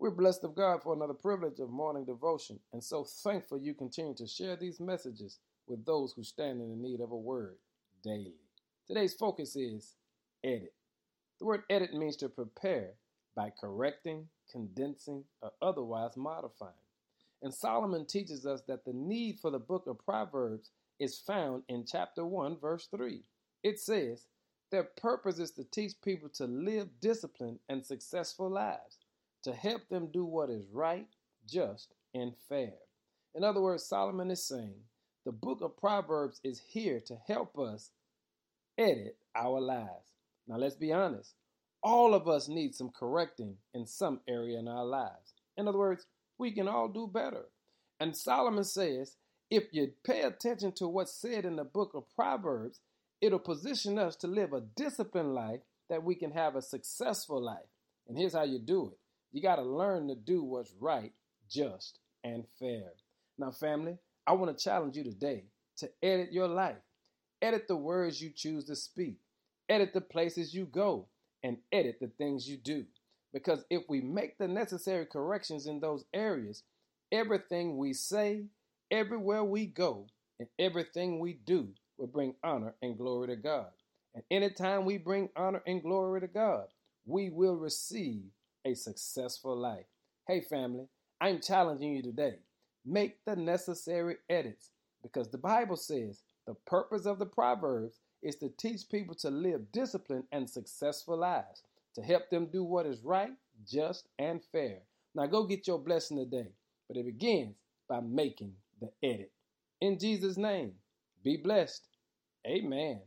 We're blessed of God for another privilege of morning devotion, and so thankful you continue to share these messages with those who stand in the need of a word daily. Today's focus is edit. The word edit means to prepare by correcting, condensing, or otherwise modifying. And Solomon teaches us that the need for the book of Proverbs is found in chapter 1, verse 3. It says, Their purpose is to teach people to live disciplined and successful lives to help them do what is right, just, and fair. In other words, Solomon is saying the book of Proverbs is here to help us edit our lives. Now, let's be honest. All of us need some correcting in some area in our lives. In other words, we can all do better. And Solomon says if you pay attention to what's said in the book of Proverbs, it'll position us to live a disciplined life that we can have a successful life. And here's how you do it you got to learn to do what's right, just, and fair. Now, family, I want to challenge you today to edit your life. Edit the words you choose to speak, edit the places you go, and edit the things you do. Because if we make the necessary corrections in those areas, everything we say, everywhere we go, and everything we do will bring honor and glory to God. And anytime we bring honor and glory to God, we will receive a successful life. Hey, family, I'm challenging you today. Make the necessary edits because the Bible says the purpose of the Proverbs is to teach people to live disciplined and successful lives, to help them do what is right, just, and fair. Now go get your blessing today, but it begins by making the edit. In Jesus' name, be blessed. Amen.